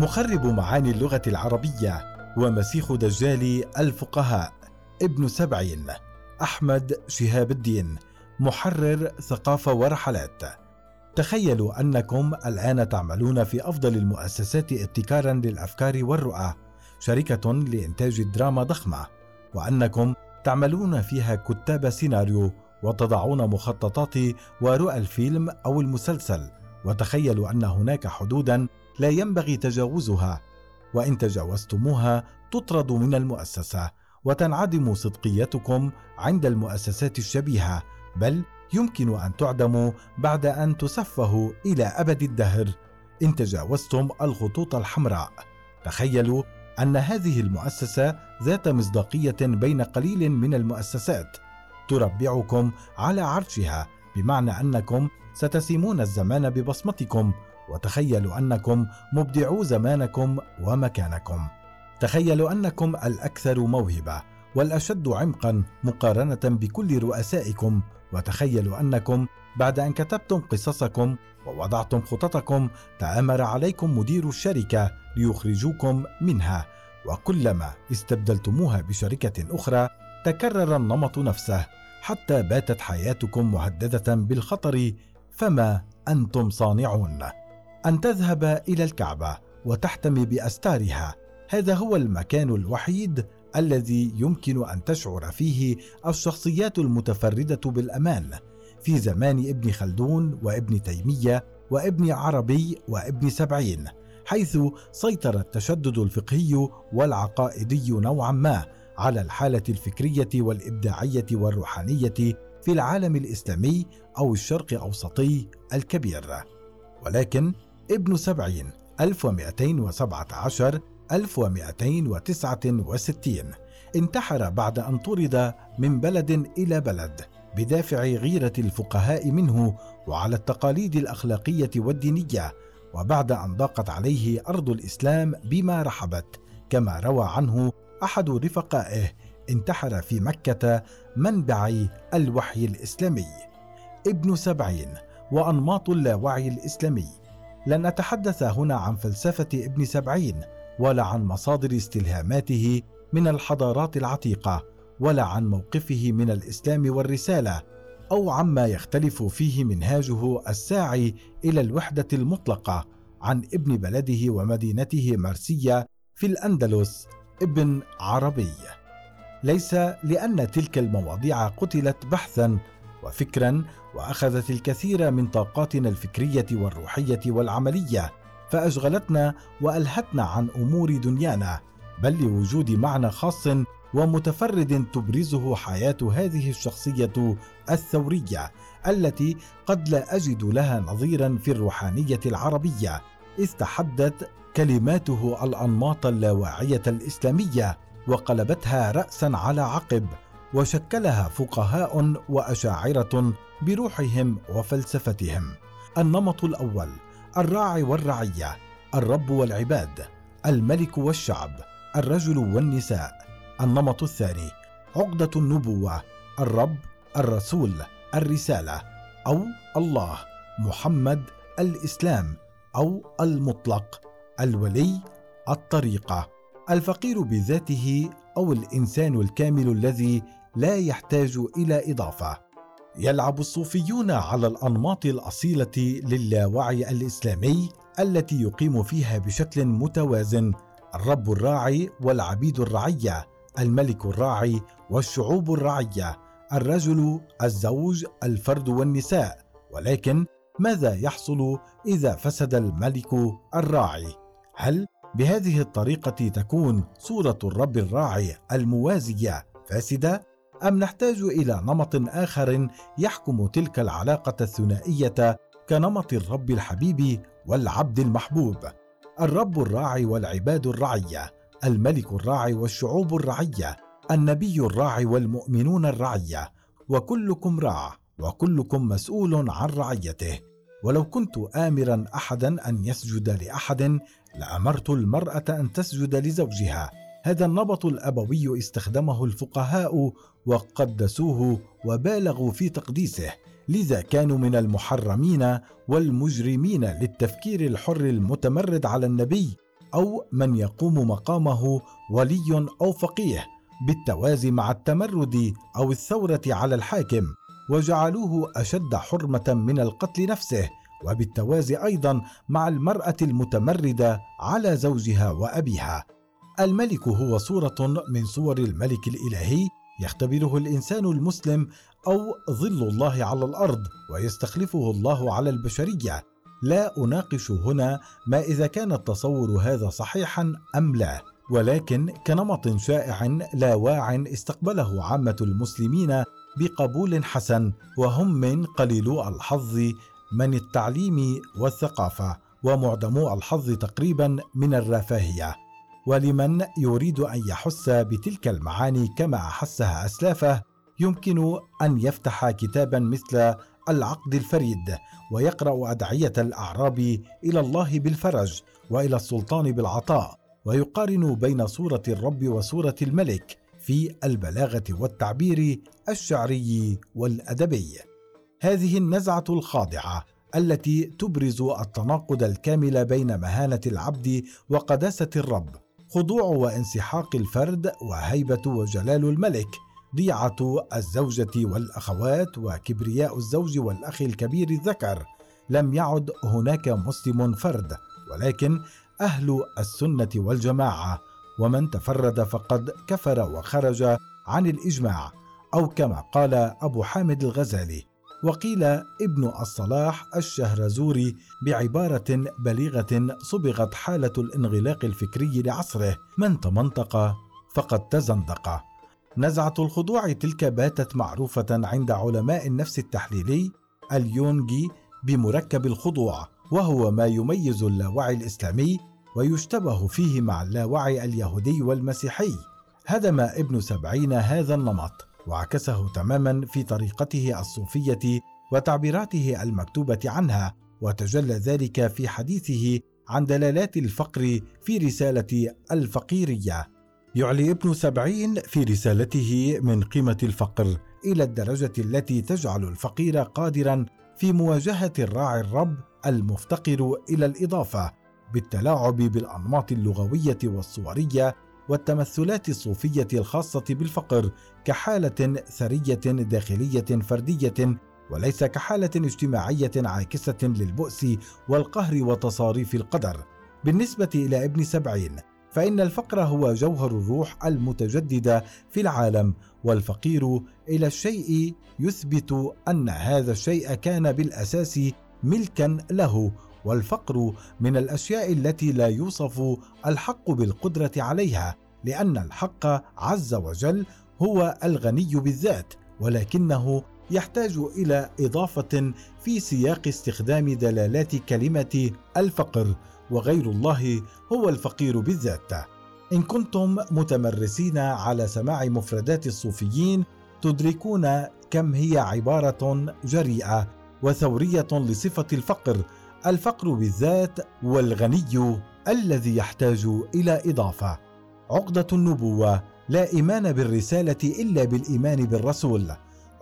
مخرب معاني اللغة العربية ومسيخ دجال الفقهاء. ابن سبعين أحمد شهاب الدين محرر ثقافة ورحلات. تخيلوا أنكم الآن تعملون في أفضل المؤسسات ابتكارا للأفكار والرؤى شركة لإنتاج دراما ضخمة وأنكم تعملون فيها كتاب سيناريو وتضعون مخططات ورؤى الفيلم أو المسلسل. وتخيلوا أن هناك حدودا لا ينبغي تجاوزها وإن تجاوزتموها تطرد من المؤسسة وتنعدم صدقيتكم عند المؤسسات الشبيهة بل يمكن أن تعدموا بعد أن تسفهوا إلى أبد الدهر. إن تجاوزتم الخطوط الحمراء تخيلوا أن هذه المؤسسة ذات مصداقية بين قليل من المؤسسات. تربعكم على عرشها بمعنى أنكم ستسيمون الزمان ببصمتكم وتخيلوا أنكم مبدعو زمانكم ومكانكم. تخيلوا أنكم الأكثر موهبة والأشد عمقا مقارنة بكل رؤسائكم وتخيلوا أنكم بعد أن كتبتم قصصكم ووضعتم خططكم تآمر عليكم مدير الشركة ليخرجوكم منها. وكلما استبدلتموها بشركة أخرى تكرر النمط نفسه حتى باتت حياتكم مهددة بالخطر فما أنتم صانعون. أن تذهب إلى الكعبة وتحتمي بأستارها. هذا هو المكان الوحيد الذي يمكن أن تشعر فيه الشخصيات المتفردة بالأمان في زمان ابن خلدون وابن تيمية وابن عربي وابن سبعين حيث سيطر التشدد الفقهي والعقائدي نوعا ما على الحالة الفكرية والإبداعية والروحانية في العالم الإسلامي أو الشرق أوسطي الكبير. ولكن ابن سبعين 1217 1269 انتحر بعد أن طرد من بلد إلى بلد بدافع غيرة الفقهاء منه وعلى التقاليد الأخلاقية والدينية وبعد أن ضاقت عليه أرض الإسلام بما رحبت. كما روى عنه أحد رفقائه انتحر في مكة منبع الوحي الإسلامي. ابن سبعين وأنماط اللاوعي الإسلامي. لن أتحدث هنا عن فلسفة ابن سبعين ولا عن مصادر استلهاماته من الحضارات العتيقة ولا عن موقفه من الإسلام والرسالة أو عما يختلف فيه منهاجه الساعي إلى الوحدة المطلقة عن ابن بلده ومدينته مرسيه في الأندلس ابن عربي. ليس لأن تلك المواضيع قتلت بحثا وفكرا وأخذت الكثير من طاقاتنا الفكرية والروحية والعملية فأشغلتنا وألهتنا عن أمور دنيانا بل لوجود معنى خاص ومتفرد تبرزه حياة هذه الشخصية الثورية التي قد لا أجد لها نظيرا في الروحانية العربية استحدت كلماته الأنماط اللاواعية الإسلامية وقلبتها راسا على عقب وشكلها فقهاء وأشاعرة بروحهم وفلسفتهم. النمط الأول الراعي والرعية الرب والعباد الملك والشعب الرجل والنساء. النمط الثاني عقدة النبوة الرب الرسول الرسالة أو الله محمد الإسلام أو المطلق الولي الطريقة. الفقير بذاته أو الإنسان الكامل الذي لا يحتاج إلى إضافة. يلعب الصوفيون على الأنماط الأصيلة للاوعي الإسلامي التي يقيم فيها بشكل متوازن الرب الراعي والعبيد الرعيه الملك الراعي والشعوب الرعيه الرجل الزوج الفرد والنساء. ولكن ماذا يحصل إذا فسد الملك الراعي؟ هل بهذه الطريقة تكون صورة الرب الراعي الموازية فاسدة؟ أم نحتاج إلى نمط آخر يحكم تلك العلاقة الثنائية كنمط الرب الحبيب والعبد المحبوب الرب الراعي والعباد الرعية الملك الراعي والشعوب الرعية النبي الراعي والمؤمنون الرعية وكلكم راع وكلكم مسؤول عن رعيته. ولو كنت امرا احدا أن يسجد لأحد لأمرت المرأة أن تسجد لزوجها. هذا النمط الأبوي استخدمه الفقهاء وقدسوه وبالغوا في تقديسه لذا كانوا من المحرمين والمجرمين للتفكير الحر المتمرد على النبي أو من يقوم مقامه ولي أو فقيه بالتوازي مع التمرد أو الثورة على الحاكم وجعلوه أشد حرمة من القتل نفسه وبالتوازي أيضا مع المرأة المتمردة على زوجها وأبيها. الملك هو صورة من صور الملك الإلهي يختبره الإنسان المسلم أو ظل الله على الأرض ويستخلفه الله على البشرية. لا أناقش هنا ما إذا كان التصور هذا صحيحا أم لا. ولكن كنمط شائع لا واع استقبله عامة المسلمين بقبول حسن وهم من قليلو الحظ من التعليم والثقافة ومعدمو الحظ تقريبا من الرفاهية. ولمن يريد أن يحس بتلك المعاني كما احسها أسلافه يمكن أن يفتح كتابا مثل العقد الفريد ويقرأ أدعية الأعراب إلى الله بالفرج وإلى السلطان بالعطاء ويقارن بين صورة الرب وصورة الملك في البلاغة والتعبير الشعري والأدبي. هذه النزعة الخاضعة التي تبرز التناقض الكامل بين مهانة العبد وقداسة الرب. خضوع وانسحاق الفرد وهيبة وجلال الملك ضيعة الزوجة والأخوات وكبرياء الزوج والأخ الكبير الذكر. لم يعد هناك مسلم فرد ولكن أهل السنة والجماعة ومن تفرد فقد كفر وخرج عن الإجماع أو كما قال أبو حامد الغزالي. وقيل ابن الصلاح الشهرزوري بعبارة بليغة صبغت حالة الانغلاق الفكري لعصره. من تمنطق؟ فقد تزندق. نزعة الخضوع تلك باتت معروفة عند علماء النفس التحليلي اليونجي بمركب الخضوع وهو ما يميز اللاوعي الإسلامي ويشتبه فيه مع اللاوعي اليهودي والمسيحي. هدم ابن سبعين هذا النمط. وعكسه تماما في طريقته الصوفية وتعبيراته المكتوبة عنها وتجلى ذلك في حديثه عن دلالات الفقر في رسالة الفقيرية. يعلي ابن سبعين في رسالته من قيمة الفقر إلى الدرجة التي تجعل الفقير قادرا في مواجهة الراعي الرب المفتقر إلى الإضافة بالتلاعب بالأنماط اللغوية والصورية والتمثلات الصوفية الخاصة بالفقر كحالة ثرية داخلية فردية وليس كحالة اجتماعية عاكسة للبؤس والقهر وتصاريف القدر. بالنسبة إلى ابن سبعين فإن الفقر هو جوهر الروح المتجدده في العالم والفقير إلى الشيء يثبت أن هذا الشيء كان بالأساس ملكا له والفقر من الأشياء التي لا يوصف الحق بالقدرة عليها لأن الحق عز وجل هو الغني بالذات ولكنه يحتاج إلى إضافة في سياق استخدام دلالات كلمة الفقر وغير الله هو الفقير بالذات. إن كنتم متمرسين على سماع مفردات الصوفيين تدركون كم هي عبارة جريئة وثورية لصفة الفقر الفقر بالذات والغني الذي يحتاج إلى إضافة. عقدة النبوة لا إيمان بالرسالة إلا بالإيمان بالرسول.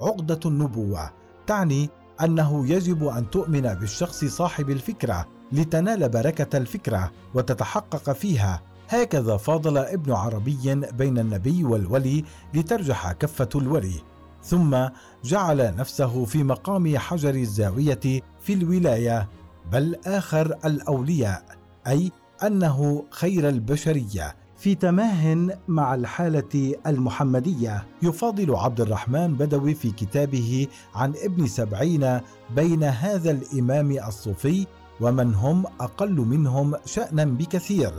عقدة النبوة تعني أنه يجب أن تؤمن بالشخص صاحب الفكرة لتنال بركة الفكرة وتتحقق فيها. هكذا فاضل ابن عربي بين النبي والولي لترجح كفة الولي ثم جعل نفسه في مقام حجر الزاوية في الولاية بل آخر الأولياء أي أنه خير البشرية في تماه مع الحالة المحمدية. يفاضل عبد الرحمن بدوي في كتابه عن ابن سبعين بين هذا الإمام الصوفي ومن هم أقل منهم شأنا بكثير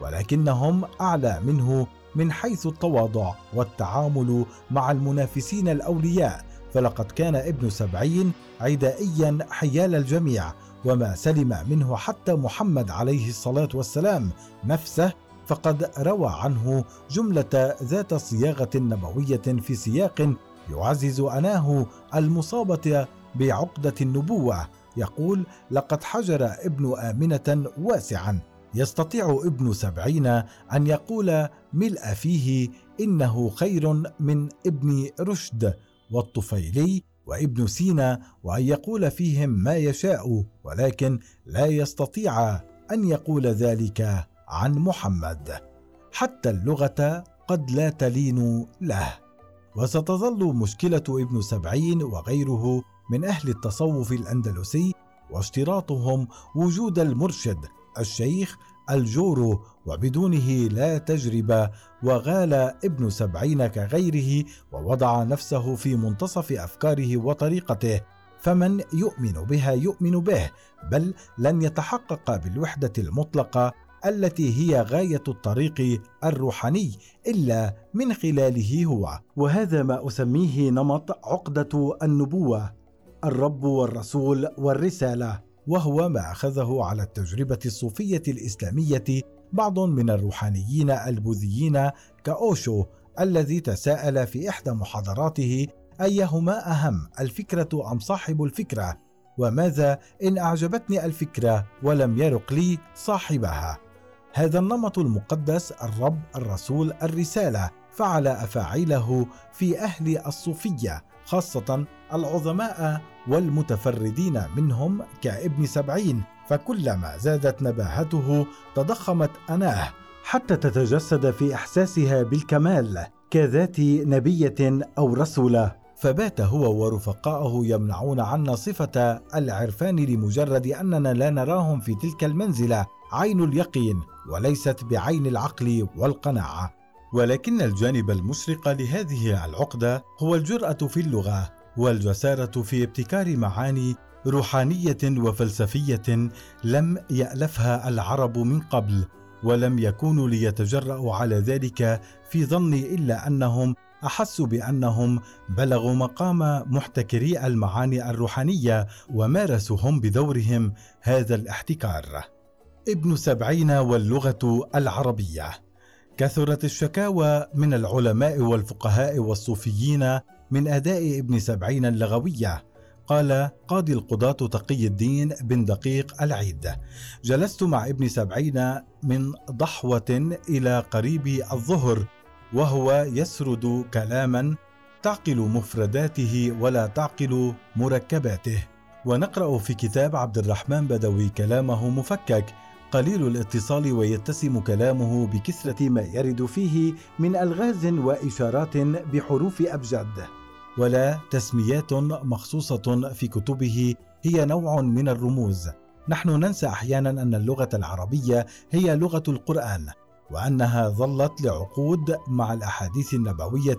ولكنهم أعلى منه من حيث التواضع والتعامل مع المنافسين الأولياء. فلقد كان ابن سبعين عدائيا حيال الجميع وما سلم منه حتى محمد عليه الصلاة والسلام نفسه فقد روى عنه جملة ذات صياغة نبوية في سياق يعزز أناه المصابة بعقدة النبوة. يقول لقد حجر ابن آمنة واسعا يستطيع ابن سبعين أن يقول ملء فيه إنه خير من ابن رشد والطفيلي وابن سينا وأن يقول فيهم ما يشاء ولكن لا يستطيع أن يقول ذلك عن محمد. حتى اللغة قد لا تلين له. وستظل مشكلة ابن سبعين وغيره من أهل التصوف الأندلسي واشتراطهم وجود المرشد الشيخ الجورو وبدونه لا تجربة وغال ابن سبعين كغيره ووضع نفسه في منتصف أفكاره وطريقته. فمن يؤمن بها يؤمن به بل لن يتحقق بالوحدة المطلقة التي هي غاية الطريق الروحاني إلا من خلاله هو. وهذا ما أسميه نمط عقدة النبوة الرب والرسول والرسالة. وهو ما أخذه على التجربة الصوفية الإسلامية بعض من الروحانيين البوذيين كأوشو الذي تساءل في إحدى محاضراته أيهما أهم الفكرة أم صاحب الفكرة؟ وماذا إن أعجبتني الفكرة ولم يرق لي صاحبها؟ هذا النمط المقدس الرب الرسول الرسالة فعل أفاعيله في أهل الصوفية خاصة العظماء والمتفردين منهم كابن سبعين فكلما زادت نباهته تضخمت أناه حتى تتجسد في إحساسها بالكمال كذات نبية أو رسوله فبات هو ورفقاءه يمنعون عنا صفة العرفان لمجرد أننا لا نراهم في تلك المنزلة عين اليقين وليست بعين العقل والقناعة. ولكن الجانب المشرق لهذه العقدة هو الجرأة في اللغة. والجساره في ابتكار معاني روحانية وفلسفية لم يألفها العرب من قبل ولم يكونوا ليتجرأوا على ذلك في ظني إلا أنهم احسوا بأنهم بلغوا مقام محتكري المعاني الروحانية ومارسوا هم بدورهم هذا الاحتكار. ابن سبعين واللغة العربية. كثرت الشكاوى من العلماء والفقهاء والصوفيين من أداء ابن سبعين اللغوية. قال قاضي القضاة تقي الدين بن دقيق العيد. جلست مع ابن سبعين من ضحوة إلى قريب الظهر وهو يسرد كلاما تعقل مفرداته ولا تعقل مركباته. ونقرأ في كتاب عبد الرحمن بدوي كلامه مفكك. قليل الاتصال ويتسم كلامه بكثرة ما يرد فيه من ألغاز وإشارات بحروف أبجد. ولا تسميات مخصوصة في كتبه هي نوع من الرموز. نحن ننسى أحيانا أن اللغة العربية هي لغة القرآن وأنها ظلت لعقود مع الأحاديث النبوية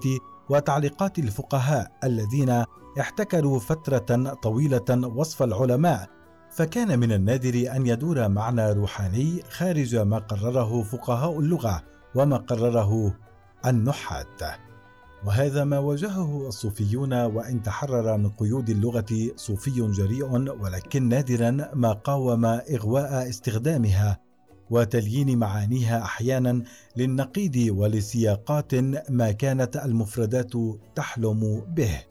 وتعليقات الفقهاء الذين احتكروا فترة طويلة وصف العلماء. فكان من النادر أن يدور معنى روحاني خارج ما قرره فقهاء اللغة وما قرره النحات. وهذا ما واجهه الصوفيون وإن تحرر من قيود اللغة صوفي جريء ولكن نادرا ما قاوم إغواء استخدامها وتليين معانيها أحيانا للنقيض ولسياقات ما كانت المفردات تحلم به.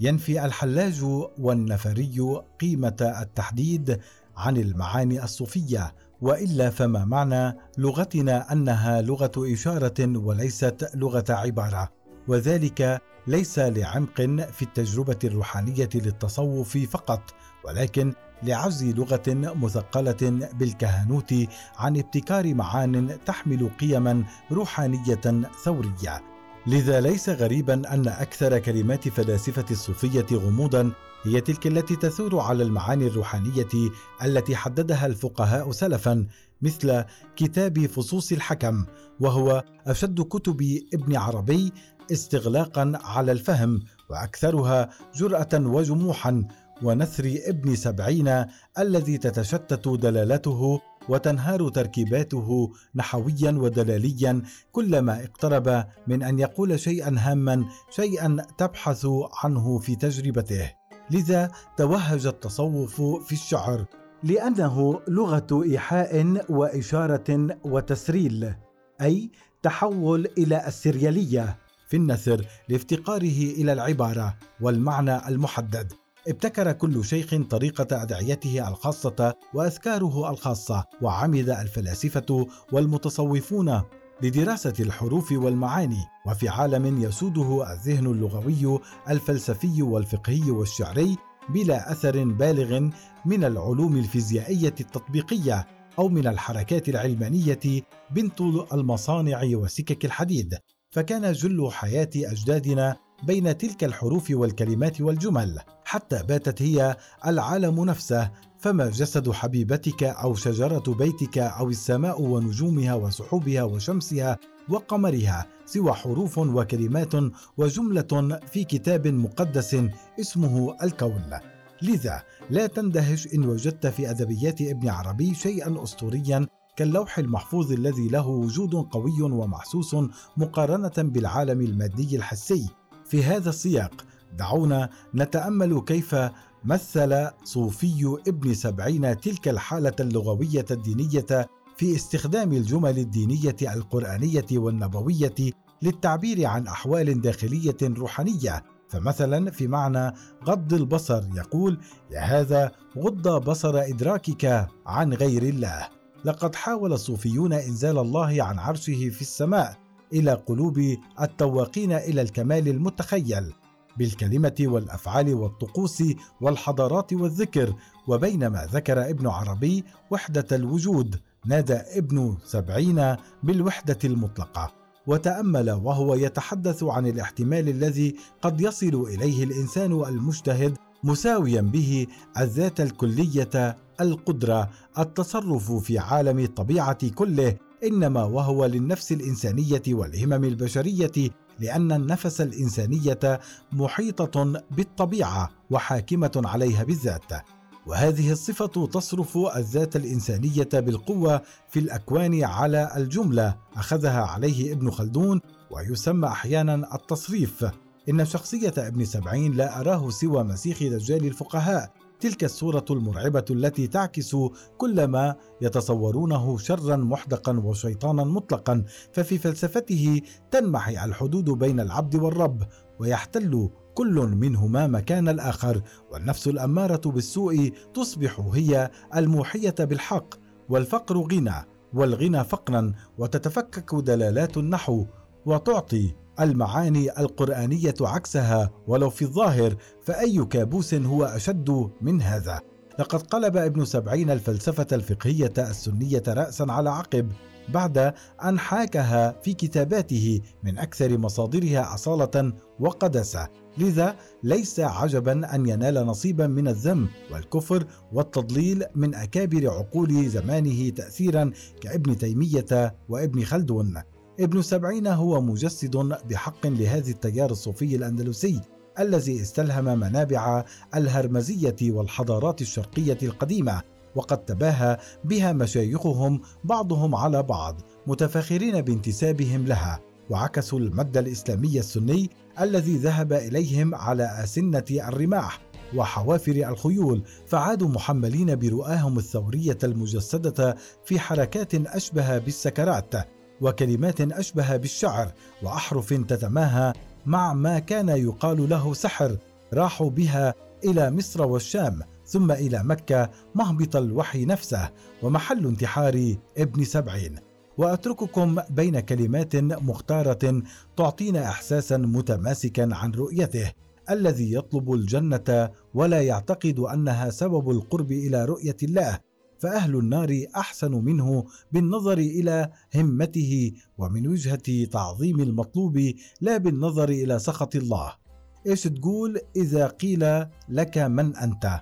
ينفي الحلاج والنفري قيمة التحديد عن المعاني الصوفية وإلا فما معنى لغتنا أنها لغة إشارة وليست لغة عبارة؟ وذلك ليس لعمق في التجربة الروحانية للتصوف فقط ولكن لعجز لغة مثقلة بالكهنوت عن ابتكار معان تحمل قيما روحانية ثورية. لذا ليس غريبا أن أكثر كلمات فلاسفة الصوفية غموضا هي تلك التي تثور على المعاني الروحانية التي حددها الفقهاء سلفا مثل كتاب فصوص الحكم وهو أشد كتب ابن عربي استغلاقا على الفهم وأكثرها جرأة وجموحا ونثر ابن سبعين الذي تتشتت دلالته وتنهار تركيباته نحويا ودلاليا كلما اقترب من أن يقول شيئا هاما شيئا تبحث عنه في تجربته. لذا توهج التصوف في الشعر لأنه لغة إيحاء وإشارة وتسريل أي تحول إلى السريالية. في النثر لافتقاره إلى العبارة والمعنى المحدد. ابتكر كل شيخ طريقة أدعيته الخاصة وأذكاره الخاصة وعمد الفلاسفة والمتصوفون لدراسة الحروف والمعاني وفي عالم يسوده الذهن اللغوي الفلسفي والفقهي والشعري بلا أثر بالغ من العلوم الفيزيائية التطبيقية أو من الحركات العلمانية بنت المصانع وسكك الحديد. فكان جل حياة أجدادنا بين تلك الحروف والكلمات والجمل حتى باتت هي العالم نفسه فما جسد حبيبتك أو شجرة بيتك أو السماء ونجومها وسحوبها وشمسها وقمرها سوى حروف وكلمات وجملة في كتاب مقدس اسمه الكون. لذا لا تندهش إن وجدت في أدبيات ابن عربي شيئا اسطوريا كاللوح المحفوظ الذي له وجود قوي ومحسوس مقارنة بالعالم المادي الحسي. في هذا السياق دعونا نتأمل كيف مثل صوفي ابن سبعين تلك الحالة اللغوية الدينية في استخدام الجمل الدينية القرآنية والنبوية للتعبير عن أحوال داخلية روحانية. فمثلا في معنى غض البصر يقول يا هذا غض بصر إدراكك عن غير الله. لقد حاول الصوفيون إنزال الله عن عرشه في السماء إلى قلوب التواقين إلى الكمال المتخيل بالكلمة والأفعال والطقوس والحضارات والذكر وبينما ذكر ابن عربي وحدة الوجود نادى ابن سبعين بالوحدة المطلقة وتأمل وهو يتحدث عن الاحتمال الذي قد يصل إليه الإنسان المجتهد مساويا به الذات الكلية القدرة التصرف في عالم الطبيعة كله إنما وهو للنفس الإنسانية والهمم البشرية لأن النفس الإنسانية محيطة بالطبيعة وحاكمة عليها بالذات. وهذه الصفة تصرف الذات الإنسانية بالقوة في الأكوان على الجملة أخذها عليه ابن خلدون ويسمى أحيانا التصريف. إن شخصية ابن سبعين لا أراه سوى مسيخ دجال الفقهاء. تلك الصورة المرعبة التي تعكس كل ما يتصورونه شرا محدقا وشيطانا مطلقا ففي فلسفته تنمحي الحدود بين العبد والرب ويحتل كل منهما مكان الآخر والنفس الأمارة بالسوء تصبح هي الموحية بالحق والفقر غنى والغنى فقرا وتتفكك دلالات النحو وتعطي المعاني القرآنية عكسها ولو في الظاهر فأي كابوس هو أشد من هذا. لقد قلب ابن سبعين الفلسفة الفقهية السنية رأسا على عقب بعد أن حاكها في كتاباته من أكثر مصادرها أصالة وقداسة. لذا ليس عجبا أن ينال نصيبا من الذم والكفر والتضليل من أكابر عقول زمانه تأثيرا كابن تيمية وابن خلدون. ابن سبعين هو مجسد بحق لهذا التيار الصوفي الأندلسي الذي استلهم منابع الهرمزية والحضارات الشرقية القديمة وقد تباهى بها مشايخهم بعضهم على بعض متفاخرين بانتسابهم لها وعكسوا المد الإسلامي السني الذي ذهب إليهم على أسنة الرماح وحوافر الخيول فعادوا محملين برؤاهم الثورية المجسدة في حركات أشبه بالسكرات وكلمات أشبه بالشعر وأحرف تتماهى مع ما كان يقال له سحر راحوا بها إلى مصر والشام ثم إلى مكة مهبط الوحي نفسه ومحل انتحار ابن سبعين. وأترككم بين كلمات مختارة تعطينا احساسا متماسكا عن رؤيته الذي يطلب الجنة ولا يعتقد أنها سبب القرب إلى رؤية الله. فأهل النار أحسن منه بالنظر إلى همته ومن وجهة تعظيم المطلوب لا بالنظر إلى سخط الله. إيش تقول إذا قيل لك من أنت؟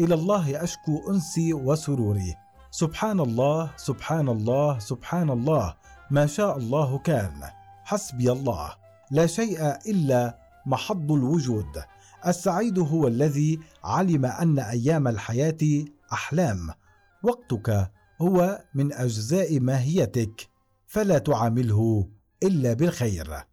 إلى الله أشكو أنسي وسروري. سبحان الله سبحان الله سبحان الله. ما شاء الله كان. حسبي الله. لا شيء إلا محض الوجود. السعيد هو الذي علم أن أيام الحياة أحلام. وقتك هو من أجزاء ماهيتك فلا تعامله إلا بالخير.